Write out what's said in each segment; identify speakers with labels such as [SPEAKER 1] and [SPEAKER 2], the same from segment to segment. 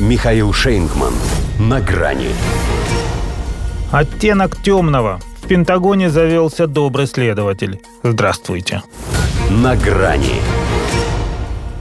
[SPEAKER 1] Михаил Шейнгман. На грани.
[SPEAKER 2] Оттенок темного. В Пентагоне завелся добрый следователь. Здравствуйте.
[SPEAKER 1] На грани.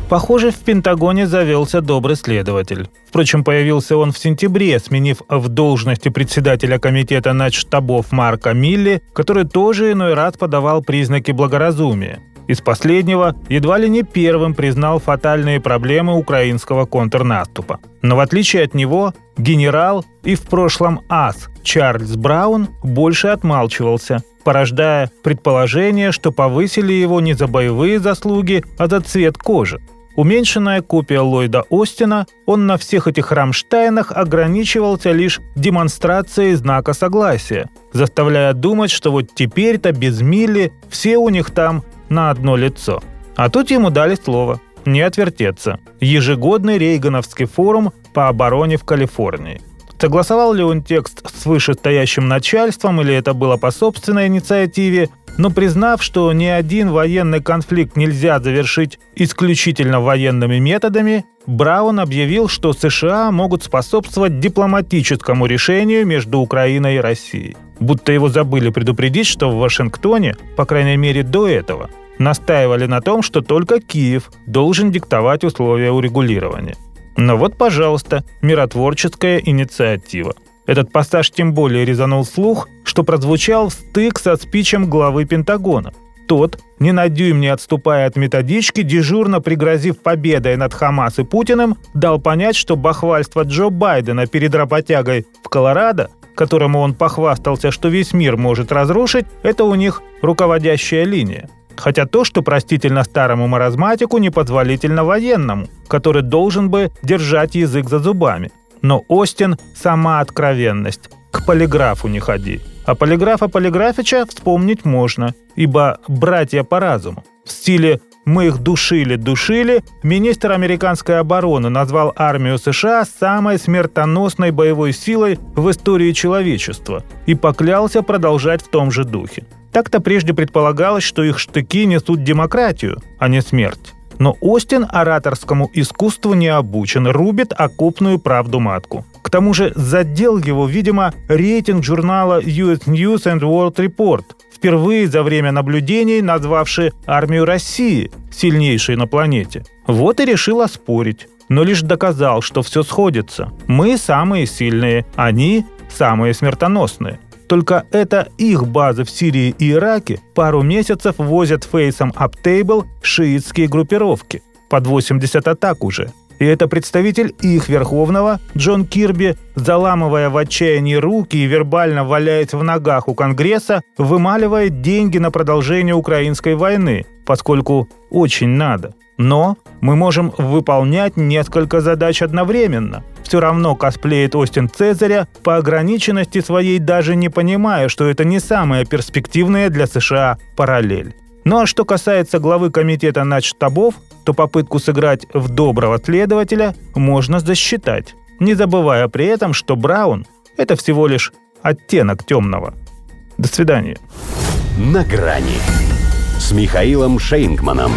[SPEAKER 2] Похоже, в Пентагоне завелся добрый следователь. Впрочем, появился он в сентябре, сменив в должности председателя комитета начштабов Марка Милли, который тоже иной раз подавал признаки благоразумия. Из последнего едва ли не первым признал фатальные проблемы украинского контрнаступа. Но в отличие от него, генерал и в прошлом ас Чарльз Браун больше отмалчивался, порождая предположение, что повысили его не за боевые заслуги, а за цвет кожи. Уменьшенная копия Ллойда Остина, он на всех этих Рамштайнах ограничивался лишь демонстрацией знака согласия, заставляя думать, что вот теперь-то без Милли все у них там на одно лицо. А тут ему дали слово. Не отвертеться. Ежегодный Рейгановский форум по обороне в Калифорнии. Согласовал ли он текст с вышестоящим начальством или это было по собственной инициативе, но признав, что ни один военный конфликт нельзя завершить исключительно военными методами, Браун объявил, что США могут способствовать дипломатическому решению между Украиной и Россией. Будто его забыли предупредить, что в Вашингтоне, по крайней мере до этого, настаивали на том, что только Киев должен диктовать условия урегулирования. Но вот, пожалуйста, миротворческая инициатива. Этот пассаж тем более резанул слух, что прозвучал в стык со спичем главы Пентагона. Тот, ни на дюйм не отступая от методички, дежурно пригрозив победой над Хамас и Путиным, дал понять, что бахвальство Джо Байдена перед работягой в Колорадо, которому он похвастался, что весь мир может разрушить, это у них руководящая линия. Хотя то, что простительно старому маразматику, непозволительно военному, который должен бы держать язык за зубами. Но Остин – сама откровенность. К полиграфу не ходи. А полиграфа Полиграфича вспомнить можно, ибо братья по разуму. В стиле «мы их душили, душили» министр американской обороны назвал армию США самой смертоносной боевой силой в истории человечества и поклялся продолжать в том же духе. Так-то прежде предполагалось, что их штыки несут демократию, а не смерть. Но Остин ораторскому искусству не обучен, рубит окопную правду матку. К тому же задел его, видимо, рейтинг журнала US News and World Report, впервые за время наблюдений назвавший армию России сильнейшей на планете. Вот и решил оспорить но лишь доказал, что все сходится. Мы самые сильные, они самые смертоносные. Только это их базы в Сирии и Ираке пару месяцев возят фейсом Аптейбл шиитские группировки. Под 80 атак уже. И это представитель их верховного, Джон Кирби, заламывая в отчаянии руки и вербально валяясь в ногах у Конгресса, вымаливает деньги на продолжение украинской войны, поскольку очень надо. Но мы можем выполнять несколько задач одновременно. Все равно косплеит Остин Цезаря по ограниченности своей, даже не понимая, что это не самая перспективная для США параллель. Ну а что касается главы комитета начштабов, то попытку сыграть в доброго следователя можно засчитать, не забывая при этом, что Браун – это всего лишь оттенок темного. До свидания.
[SPEAKER 1] На грани с Михаилом Шейнгманом.